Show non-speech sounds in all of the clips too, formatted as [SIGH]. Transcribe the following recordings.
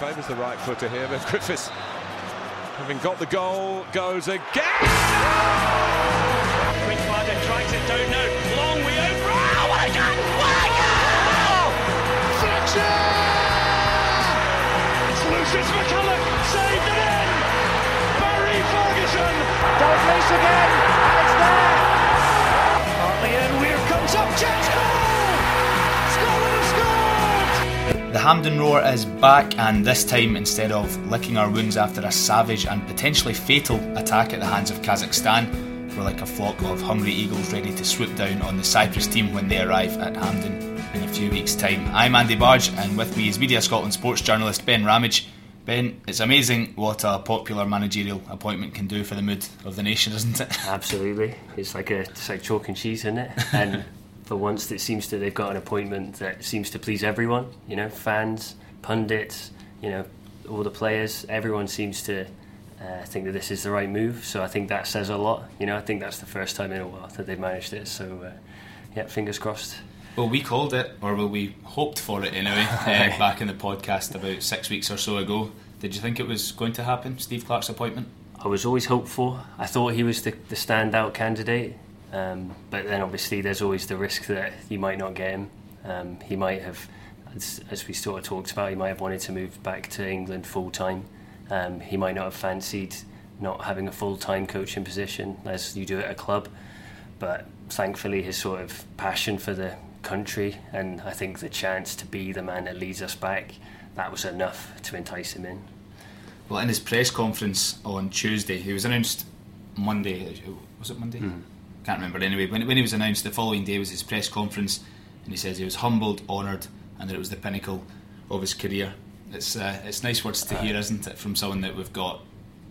Favours the right footer here, but [LAUGHS] Griffiths, having got the goal, goes again. Quick Barder tries it, don't know. Long we over. Oh, what a goal! What a goal! Fletcher! It's Lucius McCulloch saved it in. Barry Ferguson. Dalglish again, The Hampden Roar is back, and this time, instead of licking our wounds after a savage and potentially fatal attack at the hands of Kazakhstan, we're like a flock of hungry eagles ready to swoop down on the Cyprus team when they arrive at Hampden in a few weeks' time. I'm Andy Bargh, and with me is Media Scotland sports journalist Ben Ramage. Ben, it's amazing what a popular managerial appointment can do for the mood of the nation, [LAUGHS] isn't it? Absolutely, it's like a it's like chalk and cheese, isn't it? [LAUGHS] And for once, that seems to they've got an appointment that seems to please everyone. You know, fans, pundits, you know, all the players. Everyone seems to uh, think that this is the right move. So I think that says a lot. You know, I think that's the first time in a while that they've managed it. So uh, yeah, fingers crossed. Well, we called it, or well, we hoped for it anyway, [LAUGHS] uh, back in the podcast about six weeks or so ago. Did you think it was going to happen, Steve Clarke's appointment? I was always hopeful. I thought he was the, the standout candidate, um, but then obviously there's always the risk that you might not get him. Um, he might have, as, as we sort of talked about, he might have wanted to move back to England full time. Um, he might not have fancied not having a full time coaching position as you do at a club, but thankfully his sort of passion for the country and I think the chance to be the man that leads us back, that was enough to entice him in. Well, in his press conference on Tuesday, he was announced Monday. Was it Monday? Mm. Can't remember. Anyway, when, when he was announced, the following day was his press conference, and he says he was humbled, honoured, and that it was the pinnacle of his career. It's uh, it's nice words to hear, isn't it, from someone that we've got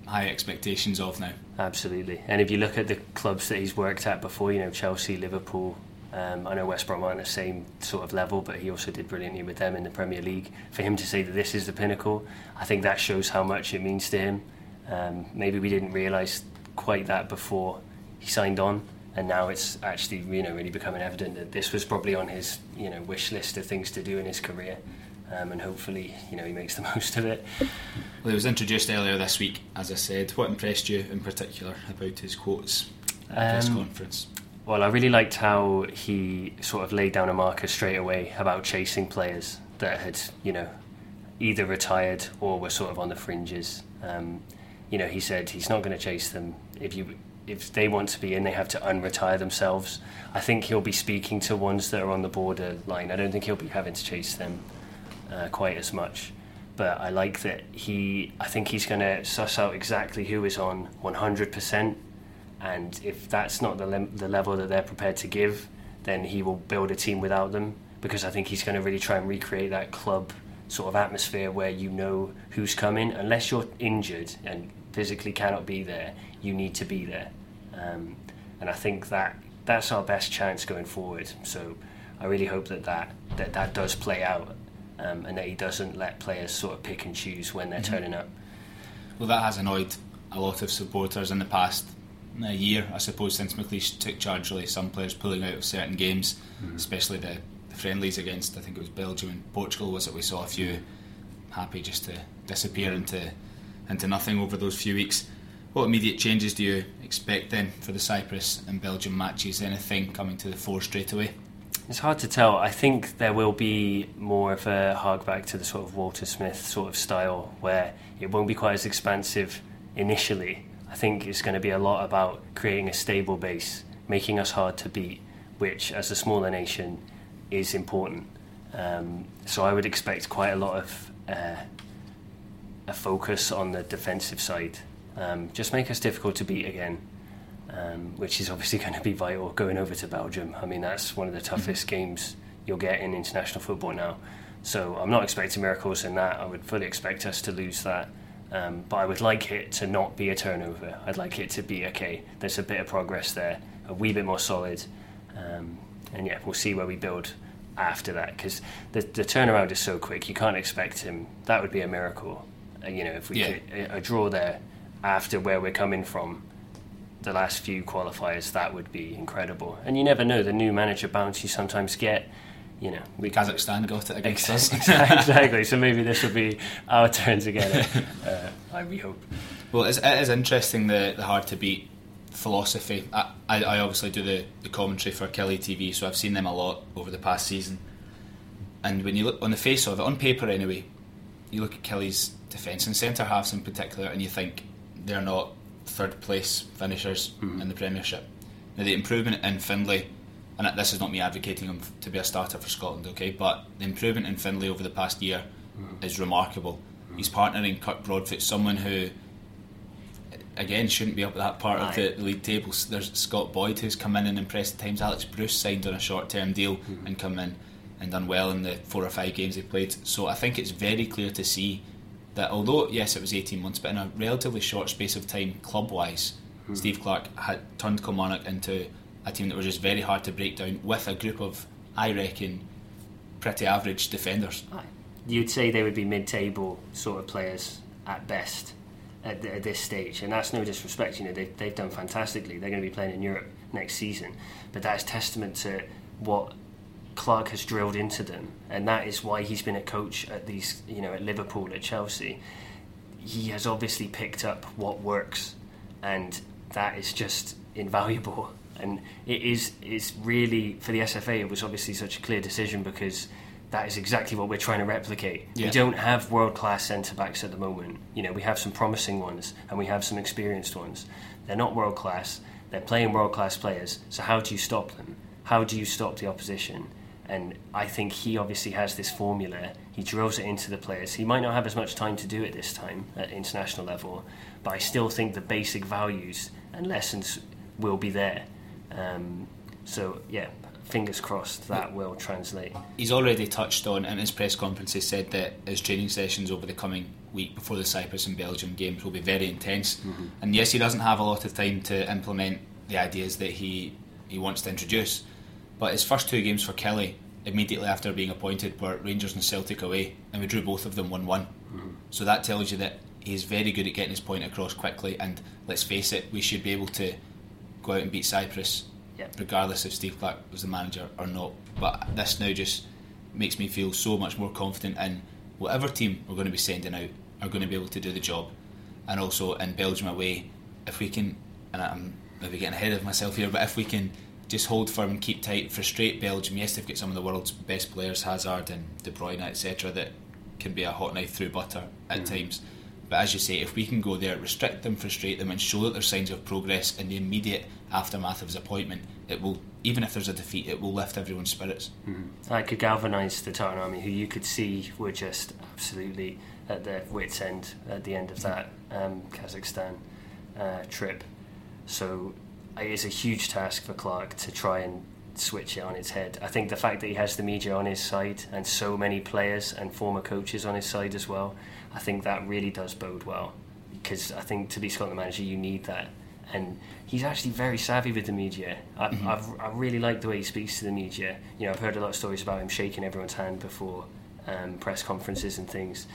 high expectations of now. Absolutely. And if you look at the clubs that he's worked at before, you know Chelsea, Liverpool. Um, I know West Brom aren't the same sort of level, but he also did brilliantly with them in the Premier League. For him to say that this is the pinnacle, I think that shows how much it means to him. Um, maybe we didn't realise quite that before he signed on, and now it's actually you know really becoming evident that this was probably on his you know wish list of things to do in his career. Um, and hopefully, you know, he makes the [LAUGHS] most of it. Well, it was introduced earlier this week, as I said. What impressed you in particular about his quotes at the press Um, conference? Well, I really liked how he sort of laid down a marker straight away about chasing players that had, you know, either retired or were sort of on the fringes. Um, you know, he said he's not going to chase them. If you if they want to be in, they have to unretire themselves. I think he'll be speaking to ones that are on the border line. I don't think he'll be having to chase them uh, quite as much. But I like that he. I think he's going to suss out exactly who is on 100%, and if that's not the the level that they're prepared to give, then he will build a team without them. Because I think he's going to really try and recreate that club sort of atmosphere where you know who's coming. Unless you're injured and physically cannot be there, you need to be there. Um, and I think that that's our best chance going forward. So I really hope that that, that, that does play out um, and that he doesn't let players sort of pick and choose when they're mm-hmm. turning up. Well, that has annoyed a lot of supporters in the past a year, I suppose, since McLeish took charge. Really, some players pulling out of certain games, mm-hmm. especially the, the, friendlies against I think it was Belgium and Portugal. Was it we saw a few happy just to disappear into into nothing over those few weeks. What immediate changes do you expect then for the Cyprus and Belgium matches? Anything coming to the fore straight away? It's hard to tell. I think there will be more of a hark back to the sort of Walter Smith sort of style where it won't be quite as expansive initially. I think it's going to be a lot about creating a stable base, making us hard to beat, which as a smaller nation is important. Um, so I would expect quite a lot of uh, a focus on the defensive side. Um, just make us difficult to beat again, um, which is obviously [LAUGHS] going to be vital going over to Belgium. I mean, that's one of the toughest mm-hmm. games you'll get in international football now. So I'm not expecting miracles in that. I would fully expect us to lose that. Um, but I would like it to not be a turnover. I'd like it to be okay. There's a bit of progress there, a wee bit more solid, um, and yeah, we'll see where we build after that because the, the turnaround is so quick. You can't expect him. That would be a miracle. Uh, you know, if we yeah. could, a draw there after where we're coming from, the last few qualifiers, that would be incredible. And you never know the new manager bounce you sometimes get. You know, we Kazakhstan got it against us. [LAUGHS] exactly. So maybe this will be our turn to get it. [LAUGHS] Uh, I we hope. Well, it's, it is interesting the the hard to beat philosophy. I, I, I obviously do the, the commentary for Killie TV, so I've seen them a lot over the past season. And when you look on the face of it, on paper anyway, you look at Killie's defence and centre halves in particular, and you think they're not third place finishers mm-hmm. in the Premiership. Now, the improvement in Findlay, and this is not me advocating him to be a starter for Scotland, okay, but the improvement in Findlay over the past year mm-hmm. is remarkable. Mm-hmm. He's partnering Kirk Broadfoot, someone who, again, shouldn't be up at that part Aye. of the, the league table. There's Scott Boyd who's come in and impressed at times. Alex Bruce signed on a short term deal mm-hmm. and come in and done well in the four or five games he played. So I think it's very clear to see that although yes it was 18 months but in a relatively short space of time club wise hmm. Steve Clarke had turned Kilmarnock into a team that was just very hard to break down with a group of I reckon pretty average defenders. You'd say they would be mid-table sort of players at best at, at this stage and that's no disrespect you know they've, they've done fantastically. They're going to be playing in Europe next season but that is testament to what Clarke has drilled into them, and that is why he's been a coach at these, you know, at Liverpool, at Chelsea. He has obviously picked up what works, and that is just invaluable. And it is is really for the SFA. It was obviously such a clear decision because that is exactly what we're trying to replicate. Yeah. We don't have world class centre backs at the moment. You know, we have some promising ones and we have some experienced ones. They're not world class. They're playing world class players. So how do you stop them? How do you stop the opposition? And I think he obviously has this formula. He drills it into the players. He might not have as much time to do it this time at international level, but I still think the basic values and lessons will be there. Um, so yeah, fingers crossed that will translate. He's already touched on in his press conference. He said that his training sessions over the coming week before the Cyprus and Belgium games will be very intense. Mm-hmm. And yes, he doesn't have a lot of time to implement the ideas that he he wants to introduce. But his first two games for Killie, immediately after being appointed, were Rangers and Celtic away, and we drew both of them 1 one mm-hmm. So that tells you that he's very good at getting his point across quickly, and let's face it, we should be able to go out and beat Cyprus, yep. regardless if Steve Clarke was the manager or not. But this now just makes me feel so much more confident in whatever team we're going to be sending out are going to be able to do the job. And also in Belgium away, if we can, and I'm maybe getting ahead of myself here, but if we can just hold firm and keep tight, frustrate Belgium. Yes, they've got some of the world's best players, Hazard and De Bruyne, etc., that can be a hot knife through butter at mm times. But as you say, if we can go there, restrict them, frustrate them, and show that there's signs of progress in the immediate aftermath of his appointment, it will, even if there's a defeat, it will lift everyone's spirits. mm That could galvanise the Tartan army, who you could see were just absolutely at their wits' end at the end of that um, Kazakhstan uh, trip. So it is a huge task for Clarke to try and switch it on its head. I think the fact that he has the media on his side and so many players and former coaches on his side as well, I think that really does bode well. Because I think to be Scotland manager, you need that. and he's actually very savvy with the media. I, Mhm. I've, I really like the way he speaks to the media. You know, I've heard a lot of stories about him shaking everyone's hand before um, press conferences and things.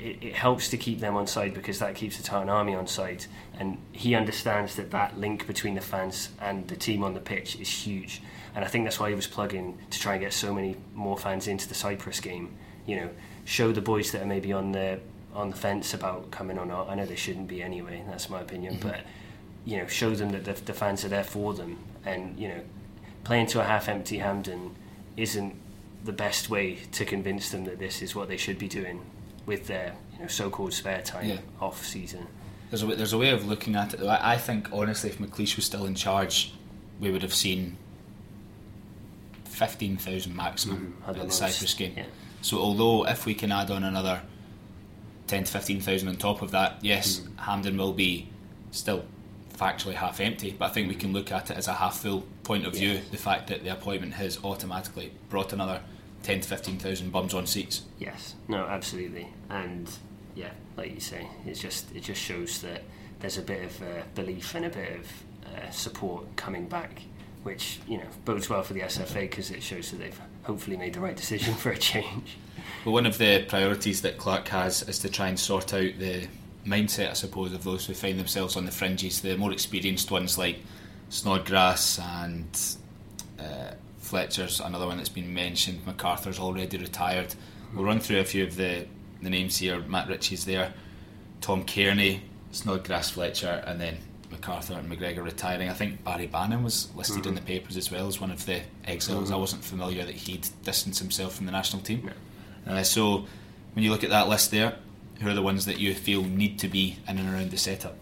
It, it helps to keep them on side because that keeps the Tartan Army on side, and he understands that that link between the fans and the team on the pitch is huge. And I think that's why he was plugging to try and get so many more fans into the Cyprus game. You know, show the boys that are maybe on the on the fence about coming or not. I know they shouldn't be anyway. That's my opinion, Mhm. but you know, show them that the, the fans are there for them, and you know, playing to a half-empty Hampden isn't the best way to convince them that this is what they should be doing with their you know so-called spare time Yeah. off season. There's a, way- there's a way of looking at it. I, I think, honestly, if McLeish was still in charge, we would have seen 15,000 maximum Mhm, at the Cyprus game. yeah. So, although if we can add on another 10 to 15,000 on top of that, yes, Hampden will be still factually half empty, but I think we can look at it as a half full point of view. The fact that the appointment has automatically brought another 10 to 15,000 bums on seats. Yes, no, absolutely, and yeah, like you say, it's just it just shows that there's a bit of uh, belief and a bit of uh, support coming back, which you know bodes well for the SFA because it shows that they've hopefully made the right decision [LAUGHS] for a change. Well, one of the priorities that Clarke has is to try and sort out the mindset, I suppose, of those who find themselves on the fringes, the more experienced ones like Snodgrass and uh, Fletcher's another one that's been mentioned. McArthur's already retired. We'll run through a few of the, the names here. Matt Ritchie's there, Tom Cairney, Snodgrass, Fletcher, and then McArthur and McGregor retiring. I think Barry Bannan was listed in Mhm. the papers as well as one of the exiles. Mhm. I wasn't familiar that he'd distanced himself from the national team. Uh, so when you look at that list there, who are the ones that you feel need to be in and around the setup?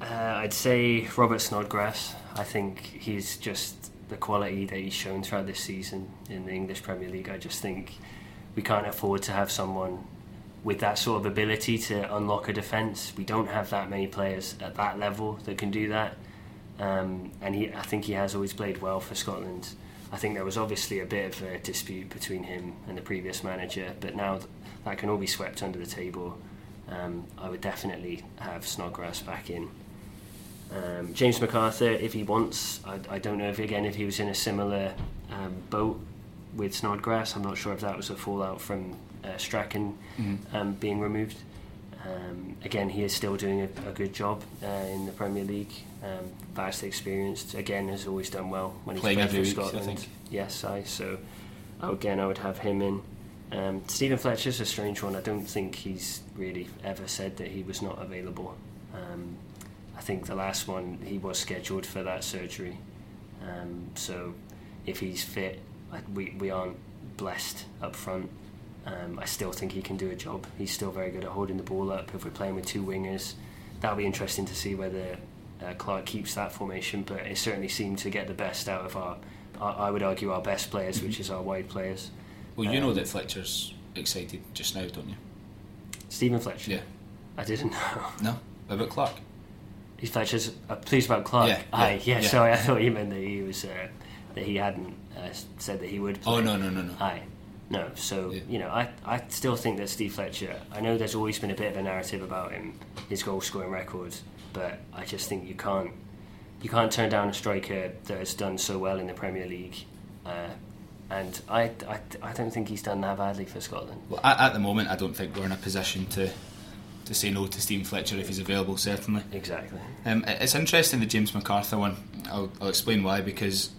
Uh, I'd say Robert Snodgrass. I think he's just the quality that he's shown throughout this season in the English Premier League. I just think we can't afford to have someone with that sort of ability to unlock a defence. We don't have that many players at that level that can do that. Um, and he, I think he has always played well for Scotland. I think there was obviously a bit of a dispute between him and the previous manager, but now that can all be swept under the table. Um, I would definitely have Snodgrass back in. Um, James McArthur, if he wants, I, I don't know if again if he was in a similar um, boat with Snodgrass. I'm not sure if that was a fallout from uh, Strachan Mhm. um, being removed. Um, again, he is still doing a, a good job uh, in the Premier League. Um, vastly experienced. Again, has always done well when he's Playing played for Scotland. Yes, I so again I would have him in. Um, Stephen Fletcher's a strange one. I don't think he's really ever said that he was not available. Um, think the last one he was scheduled for that surgery. Um, so if he's fit, I, we we aren't blessed up front. Um, I still think he can do a job. He's still very good at holding the ball up. If we're playing with two wingers, that'll be interesting to see whether uh, Clarke keeps that formation. But it certainly seemed to get the best out of our, our I would argue, our best players, which is our wide players. Well, you know Um, that Fletcher's excited just now, don't you? Stephen Fletcher. Yeah. I didn't [LAUGHS] know. No? About Clarke? He's Fletcher's uh, pleased about Clarke. Yeah, Aye, yeah, yeah, yeah. Sorry, I thought you meant that he was uh, that he hadn't uh, said that he would. Play. Oh, no, no, no, no. Aye, no. So you know, I I still think that Steve Fletcher. I know there's always been a bit of a narrative about him, his goal scoring records, but I just think you can't you can't turn down a striker that has done so well in the Premier League. Uh, and I, I, I don't think he's done that badly for Scotland. Well, at, at the moment, I don't think we're in a position to to say no to Stephen Fletcher if he's available, certainly. Exactly. Um, it's interesting the James McArthur one. I'll, I'll explain why. Because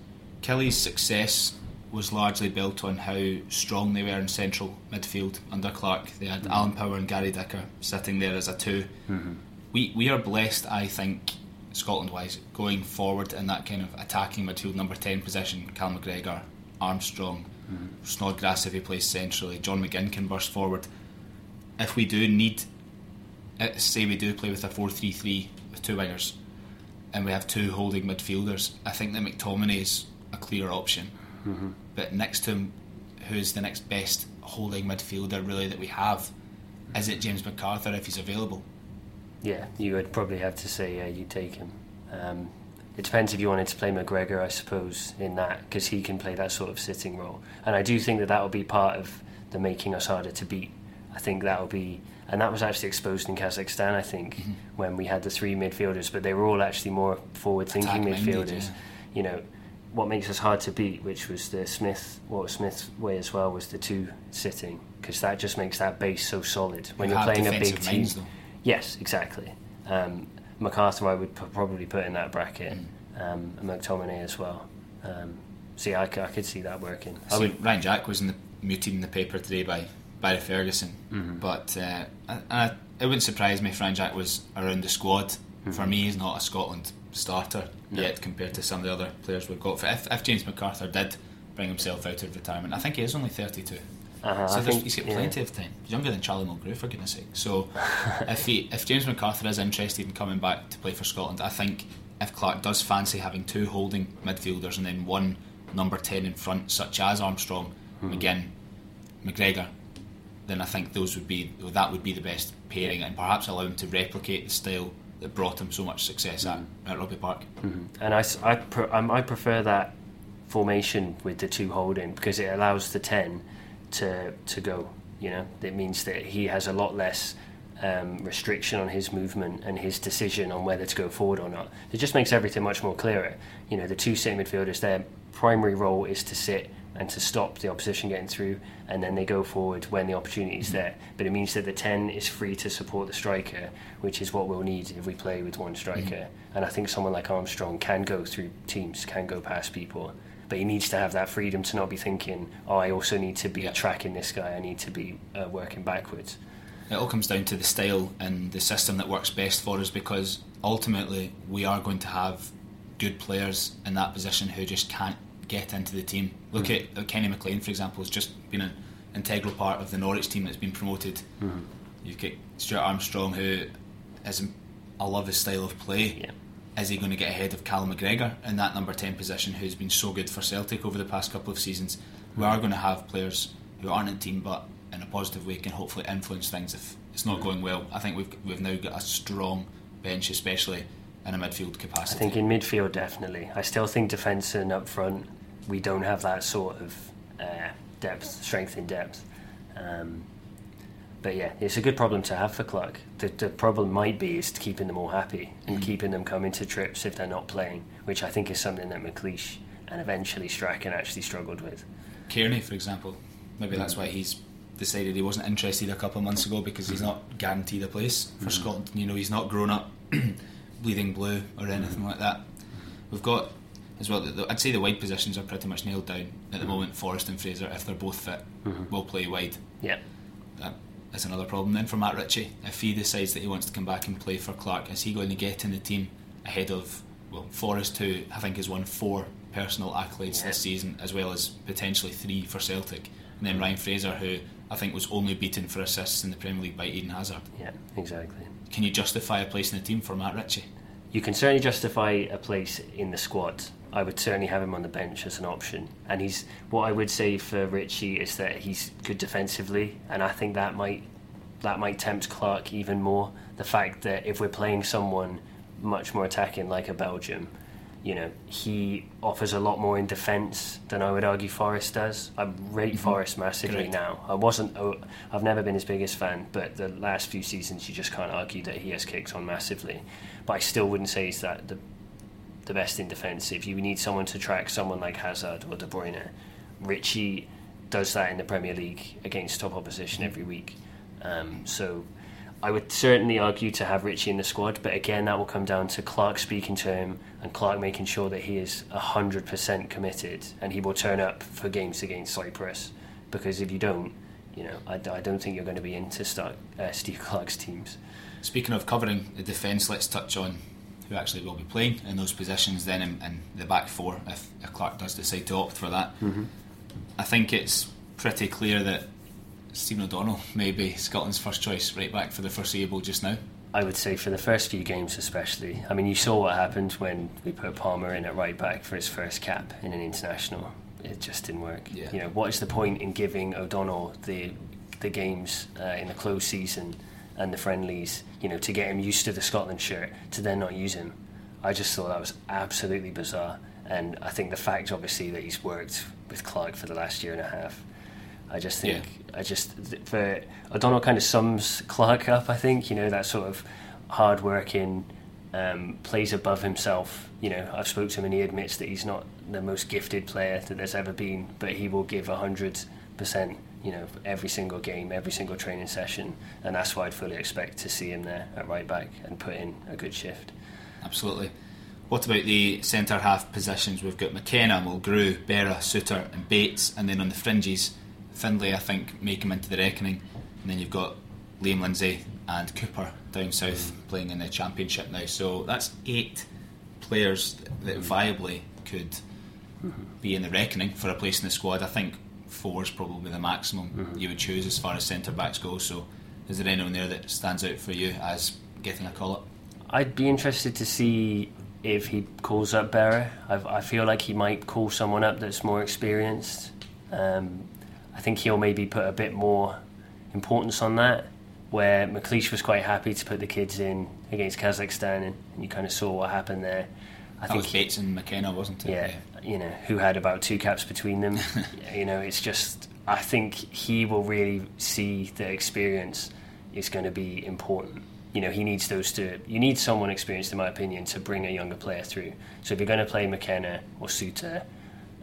Killie's success was largely built on how strong they were in central midfield under Clarke. They had Mhm. Alan Power and Gary Dicker sitting there as a 2 Mhm. We we are blessed, I think, Scotland wise, going forward in that kind of attacking midfield number ten position. Cal McGregor, Armstrong, Snodgrass if he plays centrally, John McGinn can burst forward. If we do need, say we do play with a 4 3 3 with two wingers and we have two holding midfielders, I think that McTominay is a clear option. Mhm. But next to him, who's the next best holding midfielder really that we have? Is it James McArthur if he's available? Yeah, you would probably have to say yeah, you take him. Um, it depends if you wanted to play McGregor, I suppose, in that because he can play that sort of sitting role, and I do think that that will be part of the making us harder to beat. I think that will be and that was actually exposed in Kazakhstan, I think, mm-hmm. when we had the three midfielders, but they were all actually more forward-thinking midfielders. yeah. You know, what makes us hard to beat, which was the Smith, what Smith's way as well, was the two sitting, because that just makes that base so solid when you are playing a big team. Though. Yes, exactly. Um, McArthur, I would p- probably put in that bracket, mm. um, and McTominay as well. Um, see, I, I, could see that working. I would, Ryan Jack was in the muted in the paper today by Barry Ferguson, mm-hmm. but uh, I, I, it wouldn't surprise me if Ryan Jack was around the squad. Mm-hmm. For me, he's not a Scotland starter no. yet compared to some of the other players we've got. If, if James McArthur did bring himself out of retirement, I think he is only 32. Uh-huh, so think, he's got plenty yeah. of time. He's younger than Charlie Mulgrew, for goodness sake. So [LAUGHS] if he, if James McArthur is interested in coming back to play for Scotland, I think if Clarke does fancy having two holding midfielders and then one number 10 in front, such as Armstrong, mm-hmm. McGinn, McGregor, then I think those would be that would be the best pairing and perhaps allow him to replicate the style that brought him so much success mm-hmm. at, at Rugby Park. Mm-hmm. And I, I, pre- I prefer that formation with the two holding because it allows the 10 to, to go. You know, it means that he has a lot less um, restriction on his movement and his decision on whether to go forward or not. It just makes everything much more clearer. You know, the two sitting midfielders, their primary role is to sit and to stop the opposition getting through, and then they go forward when the opportunity is there. But it means that the 10 is free to support the striker, which is what we'll need if we play with one striker. Mm-hmm. And I think someone like Armstrong can go through teams, can go past people, but he needs to have that freedom to not be thinking, oh, I also need to be yeah. tracking this guy, I need to be uh, working backwards. It all comes down to the style and the system that works best for us because ultimately we are going to have good players in that position who just can't get into the team. Look mm-hmm. at Kenny McLean, for example, has just been an integral part of the Norwich team that's been promoted. Mm-hmm. You've got Stuart Armstrong, who is, I love his style of play. Yeah. Is he going to get ahead of Callum McGregor in that number 10 position, who's been so good for Celtic over the past couple of seasons? Mm-hmm. We are going to have players who aren't in the team, but in a positive way can hopefully influence things if it's not mm-hmm. going well. I think we've, we've now got a strong bench, especially in a midfield capacity. I think in midfield, definitely. I still think defence and up front we don't have that sort of uh, depth, strength in depth. Um, but yeah, it's a good problem to have for Clarke. The, the problem might be is keeping them all happy and mm. keeping them coming to trips if they're not playing, which I think is something that McLeish and eventually Strachan actually struggled with. Cairney, for example, maybe mm. that's why he's decided he wasn't interested a couple of months ago because he's not guaranteed a place for mm. Scotland. You know, he's not grown up [CLEARS THROAT] bleeding blue or anything like that. We've got as well. I'd say the wide positions are pretty much nailed down at the mm-hmm. moment. Forrest and Fraser, if they're both fit, mm-hmm. will play wide. Yeah. That is another problem then for Matt Ritchie. If he decides that he wants to come back and play for Clarke, is he going to get in the team ahead of well Forrest, who I think has won four personal accolades yeah. this season, as well as potentially three for Celtic, and then Ryan Fraser, who I think was only beaten for assists in the Premier League by Eden Hazard. Yeah, exactly. Can you justify a place in the team for Matt Ritchie? You can certainly justify a place in the squad. I would certainly have him on the bench as an option. And he's what I would say for Ritchie is that he's good defensively, and I think that might that might tempt Clarke even more. The fact that if we're playing someone much more attacking like a Belgium, you know, he offers a lot more in defence than I would argue Forrest does. I rate mm-hmm. Forrest massively now. I wasn't, I've never been his biggest fan, but the last few seasons you just can't argue that he has kicked on massively. But I still wouldn't say he's that the the best in defence. If you need someone to track someone like Hazard or De Bruyne, Ritchie does that in the Premier League against top opposition every week. Um, so I would certainly argue to have Ritchie in the squad, but again, that will come down to Clarke speaking to him and Clarke making sure that he is 100% committed and he will turn up for games against Cyprus. Because if you don't, you know, I, I don't think you're going to be into start, uh, Steve Clarke's teams. Speaking of covering the defence, let's touch on who actually will be playing in those positions then in, in the back four if, if, Clarke does decide to opt for that. Mm-hmm. I think it's pretty clear that Stephen O'Donnell may be Scotland's first choice right back for the foreseeable just now. I would say for the first few games, especially. I mean, you saw what happened when we put Palmer in at right back for his first cap in an international. It just didn't work. Yeah. You know, what is the point in giving O'Donnell the the games uh, in the close season and the friendlies, you know, to get him used to the Scotland shirt, to then not use him. I just thought that was absolutely bizarre. And I think the fact, obviously, that he's worked with Clarke for the last year and a half, I just think yeah. I just for O'Donnell kind of sums Clarke up. I think you know that sort of hard working, um, plays above himself. You know, I've spoken to him and he admits that he's not the most gifted player that there's ever been, but he will give hundred percent. You know, every single game, every single training session, and that's why I'd fully expect to see him there at right back and put in a good shift. Absolutely. What about the centre half positions? We've got McKenna, Mulgrew, Berra, Souttar, and Bates, and then on the fringes, Findlay, I think, make him into the reckoning, and then you've got Liam Lindsay and Cooper down south mm. playing in the championship now. So that's eight players that mm. viably could mm-hmm. be in the reckoning for a place in the squad. I think four is probably the maximum mm-hmm. you would choose as far as centre backs go. So is there anyone there that stands out for you as getting a call up? I'd be interested to see if he calls up Berra. I feel like he might call someone up that's more experienced. Um, I think he'll maybe put a bit more importance on that where McLeish was quite happy to put the kids in against Kazakhstan, and you kind of saw what happened there. I that think was Bates and McKenna, wasn't it? Yeah, yeah, you know, who had about two caps between them. [LAUGHS] you know, it's just I think he will really see the experience is going to be important. You know, he needs those two. You need someone experienced, in my opinion, to bring a younger player through. So if you're going to play McKenna or Souttar,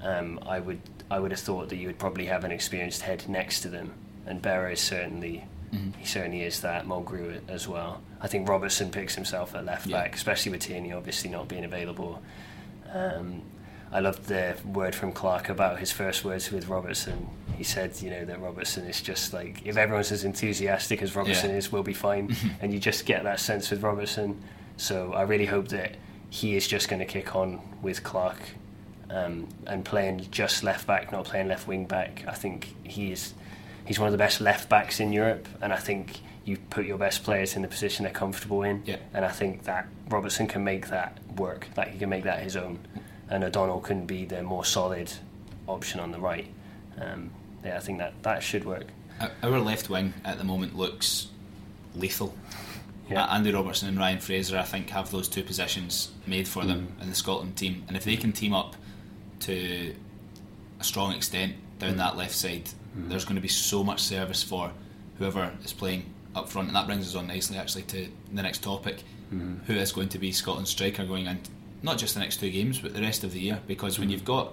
um, I would I would have thought that you would probably have an experienced head next to them, and Berra is certainly Mm-hmm. He certainly is that. Mulgrew as well. I think Robertson picks himself at left yeah. back, especially with Tierney obviously not being available. Um, I loved the word from Clarke about his first words with Robertson. He said, you know, that Robertson is just like if everyone's as enthusiastic as Robertson yeah. is, we'll be fine. and you just get that sense with Robertson. So I really hope that he is just going to kick on with Clarke um, and playing just left back, not playing left wing back. I think he is he's one of the best left backs in Europe, and I think you put your best players in the position they're comfortable in. Yeah. And I think that Robertson can make that work. Like he can make that his own, and O'Donnell can be the more solid option on the right. Um, yeah, I think that that should work. Our left wing at the moment looks lethal. Yeah. Andy Robertson and Ryan Fraser, I think, have those two positions made for mm. them in the Scotland team, and if they can team up to a strong extent down mm. that left side, Mm-hmm. There's going to be so much service for whoever is playing up front, and that brings us on nicely actually to the next topic: mm-hmm. who is going to be Scotland's striker going in, not just the next two games, but the rest of the year. Because mm-hmm. when you've got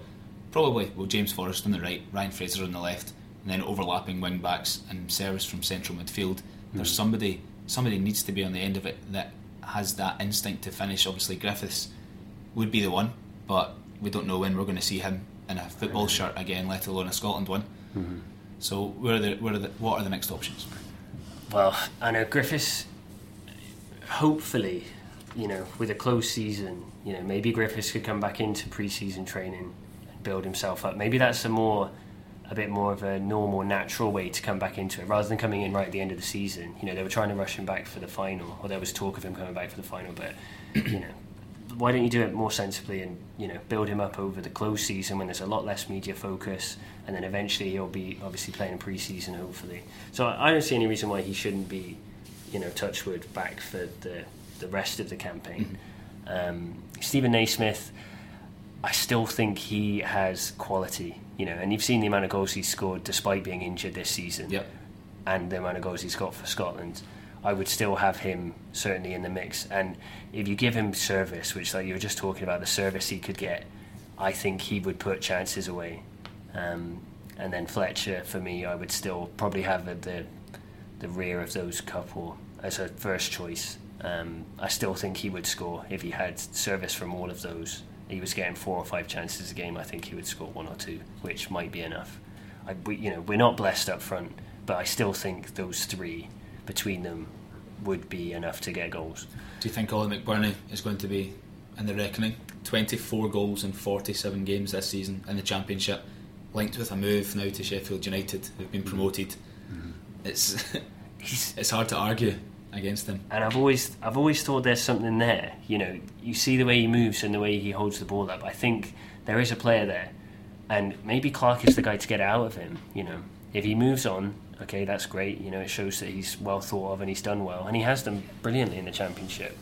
probably well James Forrest on the right, Ryan Fraser on the left, and then overlapping wing backs and service from central midfield, there's mm-hmm. somebody somebody needs to be on the end of it that has that instinct to finish. Obviously, Griffiths would be the one, but we don't know when we're going to see him in a football shirt again, let alone a Scotland one. Mm-hmm. So, where are the, where are the, what are the next options? Well, I know Griffiths. Hopefully, you know, with a close season, you know, maybe Griffiths could come back into pre-season training and build himself up. Maybe that's a more, a bit more of a normal, natural way to come back into it, rather than coming in right at the end of the season. You know, they were trying to rush him back for the final, or there was talk of him coming back for the final, but you know, why don't you do it more sensibly and you know build him up over the close season when there's a lot less media focus, and then eventually he'll be obviously playing in pre-season hopefully. So I don't see any reason why he shouldn't be, you know, Touchwood back for the the rest of the campaign. Um, Steven Naismith, I still think he has quality, you know, and you've seen the amount of goals he's scored despite being injured this season, yep. and the amount of goals he's got for Scotland. I would still have him certainly in the mix. And if you give him service, which like you were just talking about, the service he could get, I think he would put chances away. Um, and then Fletcher, for me, I would still probably have at the the rear of those couple as a first choice. Um, I still think he would score if he had service from all of those. He was getting four or five chances a game. I think he would score one or two, which might be enough. I, we, you know, we're not blessed up front, but I still think those three between them would be enough to get goals. Do you think Ollie McBurnie is going to be in the reckoning? 24 goals in 47 games this season in the Championship, linked with a move now to Sheffield United, who've been promoted. Mm-hmm. It's [LAUGHS] it's hard to argue against him. And I've always I've always thought there's something there. You know, you see the way he moves and the way he holds the ball up. I think there is a player there, and maybe Clarke is the guy to get out of him. You know, if he moves on okay, that's great. You know, it shows that he's well thought of and he's done well, and he has done brilliantly in the championship.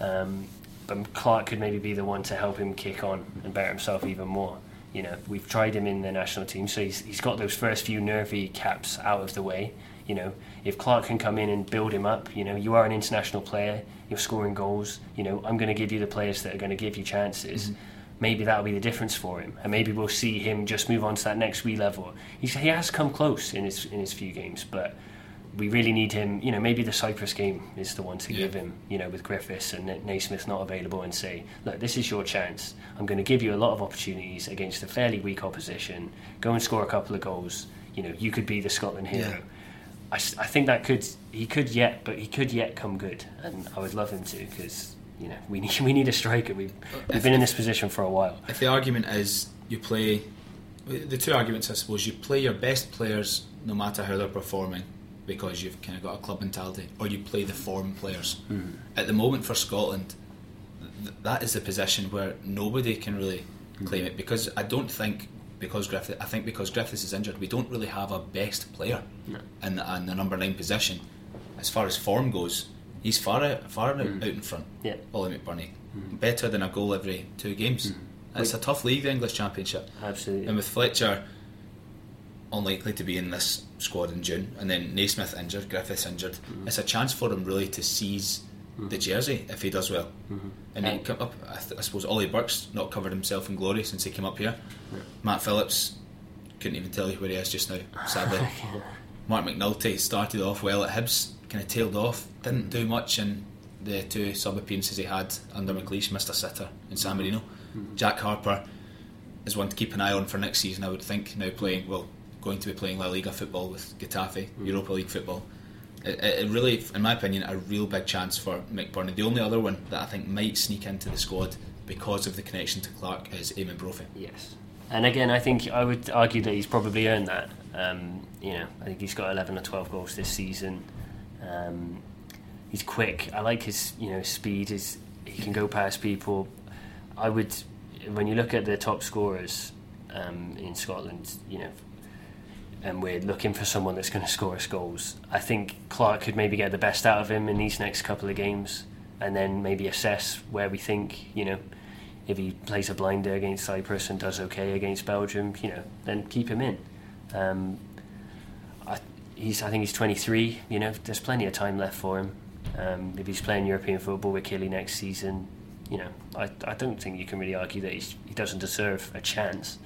Um, but Clarke could maybe be the one to help him kick on and better himself even more. You know, we've tried him in the national team, so he's, he's got those first few nervy caps out of the way. You know, if Clarke can come in and build him up, you know, you are an international player, you're scoring goals. You know, I'm going to give you the players that are going to give you chances. Mm-hmm. Maybe that'll be the difference for him, and maybe we'll see him just move on to that next wee level. He's, he has come close in his in his few games, but we really need him. You know, maybe the Cyprus game is the one to yeah. give him. You know, with Griffiths and Naismith not available, and say, look, this is your chance. I'm going to give you a lot of opportunities against a fairly weak opposition. Go and score a couple of goals. You know, you could be the Scotland hero. Yeah. I, I think that could he could yet, but he could yet come good, and I would love him to because you know we [LAUGHS] need we need a striker. We've we've been in this position for a while. If the argument is you play, the two arguments I suppose you play your best players no matter how they're performing because you've kind of got a club mentality, or you play the form players. Mm. At the moment for Scotland, th- that is the position where nobody can really mm. claim it because I don't think because Griffith, I think because Griffiths is injured, we don't really have a best player no. in, the, in the number nine position. As far as form goes, he's far out, far mm. out in front. Yeah, Ollie McBurnie, mm. better than a goal every two games. Mm. It's a tough league, the English Championship. Absolutely. And with Fletcher unlikely to be in this squad in June, and then Naismith injured, Griffiths injured. Mm-hmm. It's a chance for him really to seize mm-hmm. the jersey if he does well. Mm-hmm. And then come up, I, th- I, suppose Ollie Burke's not covered himself in glory since he came up here. Yeah. Matt Phillips couldn't even tell you where he is just now, sadly. [LAUGHS] yeah. Marc McNulty started off well at Hibs, kind of tailed off, didn't do much in the two sub appearances he had under McLeish, Mr. Sitter and San Marino. Mm-hmm. Jack Harper is one to keep an eye on for next season, I would think. Now playing well, going to be playing La Liga football with Getafe, mm. Europa League football. It, really, in my opinion, a real big chance for McBurnie. The only other one that I think might sneak into the squad because of the connection to Clark is Eamonn Brophy. Yes. And again, I think I would argue that he's probably earned that. Um, you know, I think he's got 11 or 12 goals this season. Um, he's quick. I like his, you know, speed. His, he can go past people. I would, when you look at the top scorers um, in Scotland, you know, and we're looking for someone that's going to score us goals. I think Clarke could maybe get the best out of him in these next couple of games, and then maybe assess where we think you know if he plays a blinder against Cyprus and does okay against Belgium, you know, then keep him in. Um, I, he's I think he's 23. You know, there's plenty of time left for him. Um, if he's playing European football with Killie next season, you know, I, I don't think you can really argue that he doesn't deserve a chance,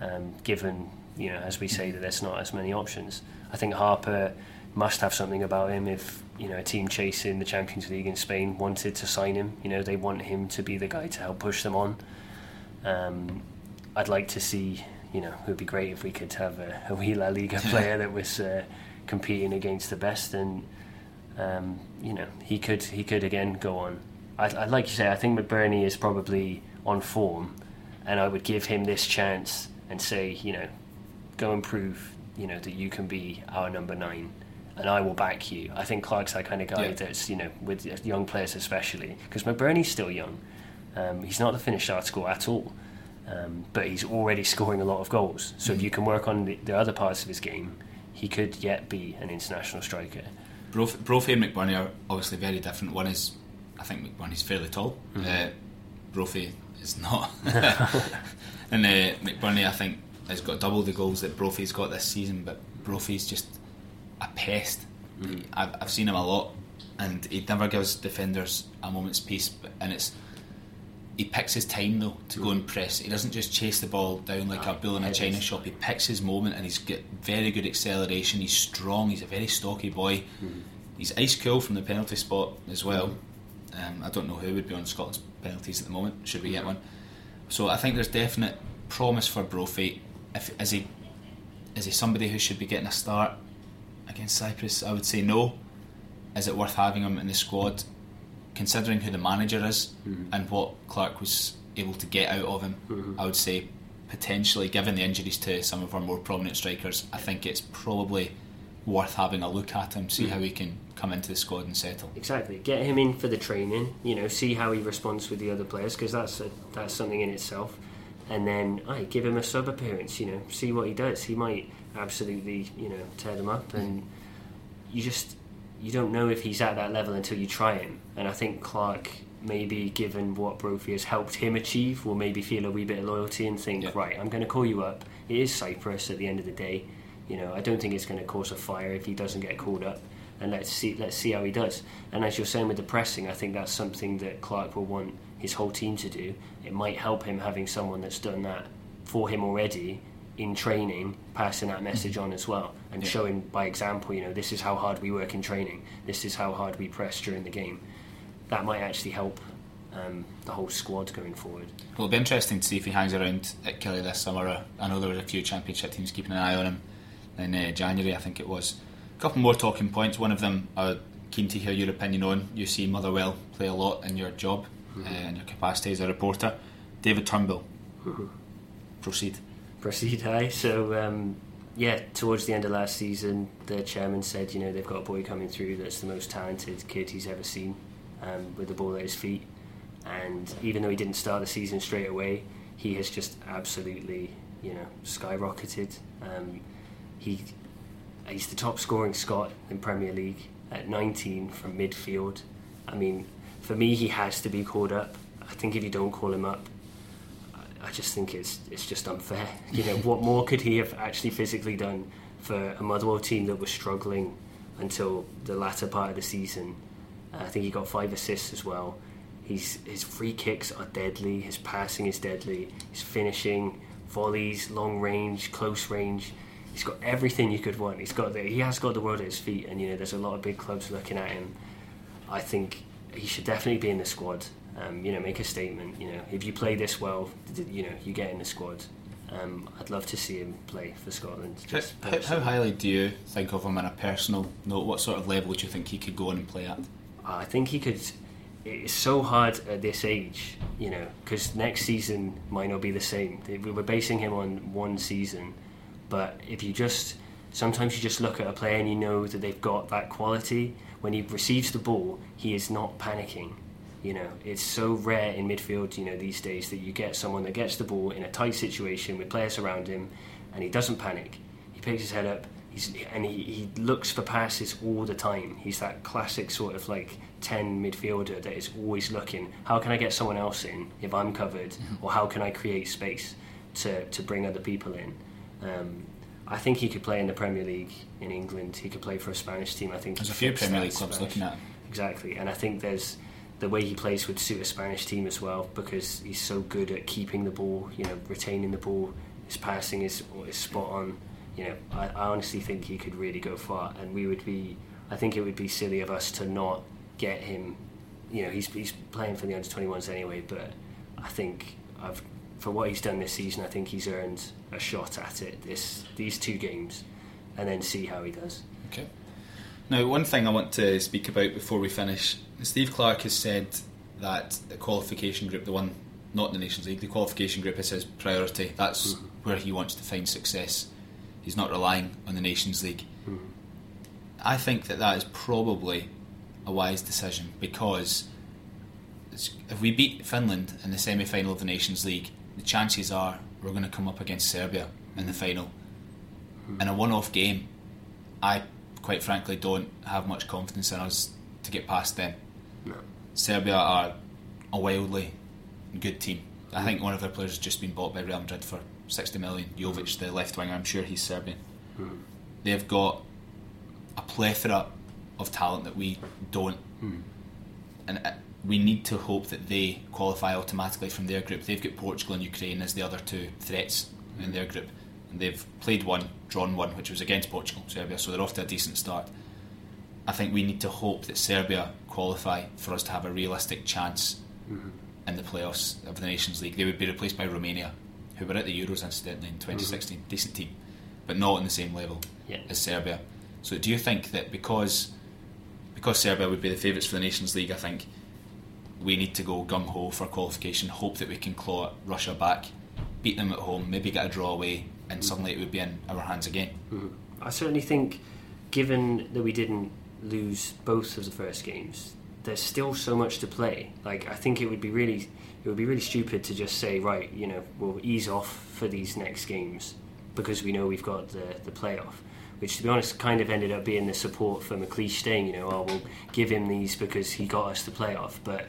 um, given you know, as we say, that there's not as many options. I think Harper must have something about him if you know a team chasing the Champions League in Spain wanted to sign him. You know, they want him to be the guy to help push them on. Um, I'd like to see. You know, it would be great if we could have a, a wee La Liga player that was uh, competing against the best, and um, you know, he could he could again go on. I, I'd like to say I think McBurnie is probably on form, and I would give him this chance and say, you know, go and prove you know that you can be our number nine and I will back you. I think Clarke's that kind of guy yeah. that's you know with young players especially because McBurnie's still young. Um, he's not the finished article at all, um, but he's already scoring a lot of goals. So mm if you can work on the, the, other parts of his game, he could yet be an international striker. Brophy and McBurnie are obviously very different. One is, I think McBurnie's fairly tall. Mm-hmm. Uh, Brophy is not, [LAUGHS] [LAUGHS] and uh, McBurnie I think has got double the goals that Brophy's got this season, but Brophy's just a pest. Mm. I've, I've seen him a lot, and he never gives defenders a moment's peace. And it's he picks his time though to mm. go and press. He doesn't just chase the ball down like a bull in a china shop. He picks his moment, and he's got very good acceleration. He's strong. He's a very stocky boy. Mm. He's ice cool from the penalty spot as well. Um, I don't know who would be on Scotland's penalties at the moment. Should we get one? So I think there's definite promise for Brophy if is he is he somebody who should be getting a start against Cyprus? I would say no. Is it worth having him in the squad, considering who the manager is mm-hmm. and what Clarke was able to get out of him? Mm-hmm. I would say potentially, given the injuries to some of our more prominent strikers, I think it's probably worth having a look at him, see mm-hmm. how he can come into the squad and settle. Exactly, get him in for the training. You know, see how he responds with the other players because that's a, that's something in itself and then I give him a sub appearance. You know, see what he does. He might absolutely you know tear them up, and you just you don't know if he's at that level until you try him. And I think Clarke maybe given what Brophy has helped him achieve, will maybe feel a wee bit of loyalty and think, right, I'm going to call you up. It is Cyprus at the end of the day. You know, I don't think it's going to cause a fire if he doesn't get called up, and let's see let's see how he does. And as you're saying with the pressing, I think that's something that Clarke will want his whole team to do. It might help him having someone that's done that for him already in training, passing that message on as well, and Yeah. showing by example, you know, this is how hard we work in training, this is how hard we press during the game. That might actually help um, the whole squad going forward. Well, it'll be interesting to see if he hangs around at Killie this summer. I know there were a few championship teams keeping an eye on him in uh, January, I think it was. A couple more talking points. One of them, uh, keen to hear your opinion on. You see Motherwell play a lot in your job uh, in your capacity as a reporter. David Turnbull. Proceed. Proceed hi. So, um, yeah, towards the end of last season, the chairman said, you know, they've got a boy coming through that's the most talented kid he's ever seen um, with the ball at his feet. And even though he didn't start the season straight away, he has just absolutely, you know, skyrocketed. Um, he he's the top scoring Scot in Premier League at 19 from midfield. I mean, for me, he has to be called up. I think if you don't call him up, I just think it's it's just unfair. [LAUGHS] You know, what more could he have actually physically done for a Motherwell team that was struggling until the latter part of the season? Uh, I think he got five assists as well. He's, his free kicks are deadly. His passing is deadly. His finishing, volleys, long range, close range. He's got everything you could want. He's got the, he has got the world at his feet, and you know there's a lot of big clubs looking at him. I think he should definitely be in the squad. Um, you know, make a statement. You know, if you play this well, you know, you get in the squad. Um, I'd love to see him play for Scotland. Just how, how highly do you think of him on a personal note? What sort of level do you think he could go on and play at? I think he could. It's so hard at this age, you know, because next season might not be the same. We were basing him on one season, but if you just sometimes you just look at a player and you know that they've got that quality. When he receives the ball, he is not panicking. You know, it's so rare in midfield, you know, these days that you get someone that gets the ball in a tight situation with players around him, and he doesn't panic. He picks his head up, he's, and he, he looks for passes all the time. He's that classic sort of like 10 midfielder that is always looking, how can I get someone else in if I'm covered? Or how can I create space to, to bring other people in? Um, I think he could play in the Premier League in England. He could play for a Spanish team. I think There's a few Premier League clubs Spanish- looking at him. Exactly, and I think there's the way he plays would suit a Spanish team as well because he's so good at keeping the ball, you know, retaining the ball. His passing is is spot on. You know, I, I honestly think he could really go far, and we would be. I think it would be silly of us to not get him. You know, he's he's playing for the under 21s anyway, but I think I've for what he's done this season, I think he's earned a shot at it this these two games, and then see how he does. Okay. Now, one thing I want to speak about before we finish Steve Clarke has said that the qualification group, the one not in the Nations League, the qualification group is his priority. That's mm-hmm. where he wants to find success. He's not relying on the Nations League. Mm-hmm. I think that that is probably a wise decision because if we beat Finland in the semi final of the Nations League, the chances are we're going to come up against Serbia in the final. Hmm. In a one off game, I quite frankly don't have much confidence in us to get past them. Serbia are a wildly good team. I think one of their players has just been bought by Real Madrid for 60 million. Jovic, the left winger, I'm sure he's Serbian. Hmm. They've got a plethora of talent that we don't. Hmm. And uh, we need to hope that they qualify automatically from their group. They've got Portugal and Ukraine as the other two threats in their group. And they've played one, drawn one, which was against Portugal, Serbia, so they're off to a decent start. I think we need to hope that Serbia qualify for us to have a realistic chance mm-hmm. in the playoffs of the Nations League. They would be replaced by Romania, who were at the Euros incidentally in 2016. Mm-hmm. Decent team, but not on the same level Yeah. as Serbia. So, do you think that because because Serbia would be the favourites for the Nations League, I think we need to go gung ho for qualification, hope that we can claw Russia back, beat them at home, maybe get a draw away, and suddenly it would be in our hands again. Mm-hmm. I certainly think, given that we didn't lose both of the first games, there's still so much to play. Like I think it would be really, it would be really stupid to just say, right, you know, we'll ease off for these next games because we know we've got the the playoff. Which, to be honest, kind of ended up being the support for McLeish staying. You know, oh, we'll give him these because he got us the playoff. But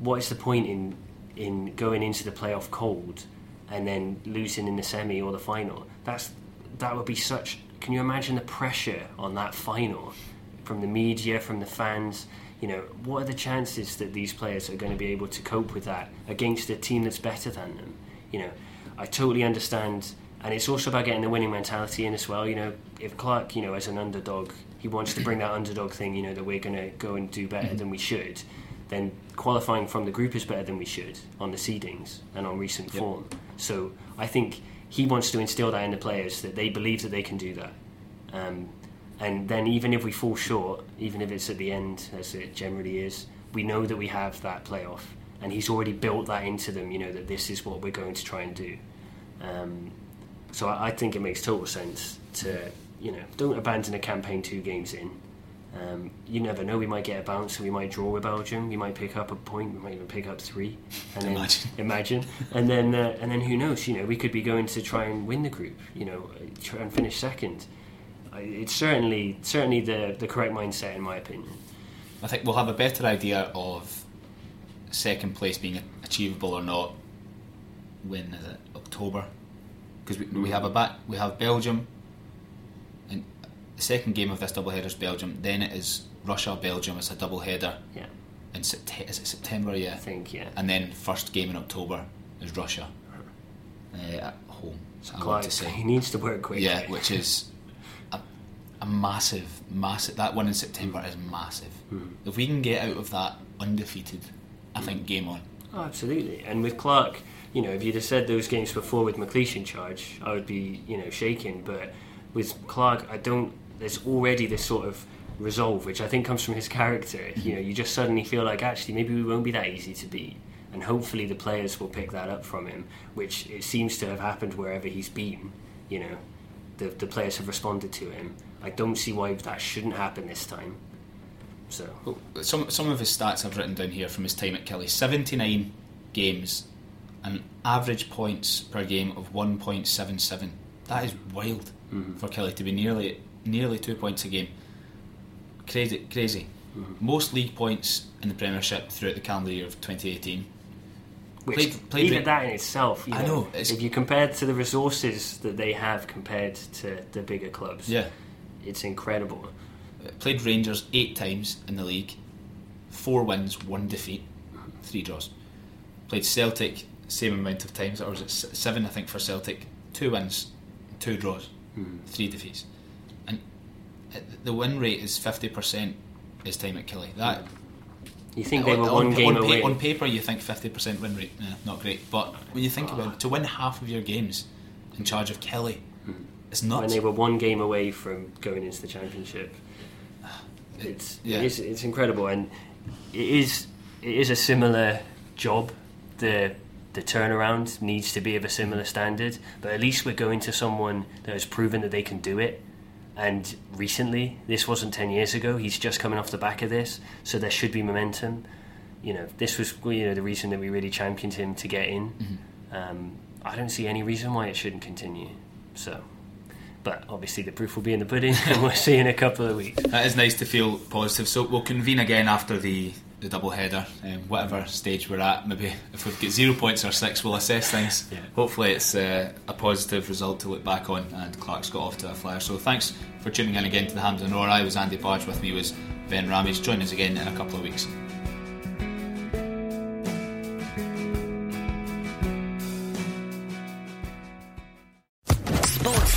what is the point in in going into the playoff cold and then losing in the semi or the final? That's that would be such. Can you imagine the pressure on that final from the media, from the fans? You know, what are the chances that these players are going to be able to cope with that against a team that's better than them? You know, I totally understand, and it's also about getting the winning mentality in as well. You know, if Clarke, you know, as an underdog, he wants to bring that underdog thing. You know, that we're going to go and do better than we should. Then qualifying from the group is better than we should on the seedings and on recent Yep. form. So I think he wants to instill that in the players that they believe that they can do that. Um, and then even if we fall short, even if it's at the end, as it generally is, we know that we have that playoff, and he's already built that into them. You know that this is what we're going to try and do. Um, so I, I think it makes total sense to you know don't abandon a campaign two games in. Um, you never know. We might get a bounce, we might draw with Belgium. We might pick up a point. We might even pick up three. And then, Imagine. [LAUGHS] imagine, and then uh, and then who knows? You know, we could be going to try and win the group. You know, try and finish second. It's certainly certainly the the correct mindset, in my opinion. I think we'll have a better idea of second place being achievable or not when is it October because we, we have a back we have Belgium and the second game of this double header is Belgium then it is Russia Belgium it's a double header Yeah, in Sept- is it September yeah I think yeah. and then first game in October is Russia uh, at home so I want to say he needs to work quickly. yeah, which is a, a massive, massive. That one in September is massive. If we can get out of that undefeated, I think game on. Oh, absolutely. And with Clarke, you know, if you'd have said those games before with McLeish in charge, I would be, you know, shaken. But with Clarke, I don't. There's already this sort of resolve, which I think comes from his character. You know, you just suddenly feel like actually maybe we won't be that easy to beat, and hopefully the players will pick that up from him, which it seems to have happened wherever he's been. You know, the the players have responded to him. I don't see why that shouldn't happen this time. So Some some of his stats I've written down here from his time at Killie: seventy-nine games, an average points per game of one point seven seven. That is wild mm-hmm. for Killie to be nearly nearly two points a game. Crazy, crazy. Mm-hmm. Most league points in the Premiership throughout the calendar year of twenty eighteen. Which Played- played even re- that in itself, you I know, know, if you compare to the resources that they have compared to the bigger clubs, Yeah. it's incredible. Played Rangers eight times in the league, four wins, one defeat, three draws. Played Celtic same amount of times, or was it seven? I think for Celtic, two wins, two draws, hmm. three defeats, and the win rate is fifty percent. His time at Killie, that You think they on, were on- one game on, pa- away? on paper you think fifty percent win rate, yeah, not great. But when you think about it, to win half of your games in charge of Killie, hmm. it's not. when they were one game away from going into the championship. It's Yeah. it is, it's incredible, and it is it is a similar job. The the turnaround needs to be of a similar standard, but at least we're going to someone that has proven that they can do it. And recently, this wasn't ten years ago. He's just coming off the back of this, so there should be momentum. You know, this was you know the reason that we really championed him to get in. Um, I don't see any reason why it shouldn't continue. So, but obviously the proof will be in the pudding, [LAUGHS] and we'll see in a couple of weeks. That is nice to feel positive. So we'll convene again after the, the double header, um, whatever stage we're at. Maybe if we've got zero points or six, we'll assess things. [LAUGHS] Yeah. Hopefully, it's uh, a positive result to look back on. And Clarke's got off to a flyer. So thanks for tuning in again to the Hampden Roar. I was Andy Bargh. With me was Ben Ramage. Join us again in a couple of weeks.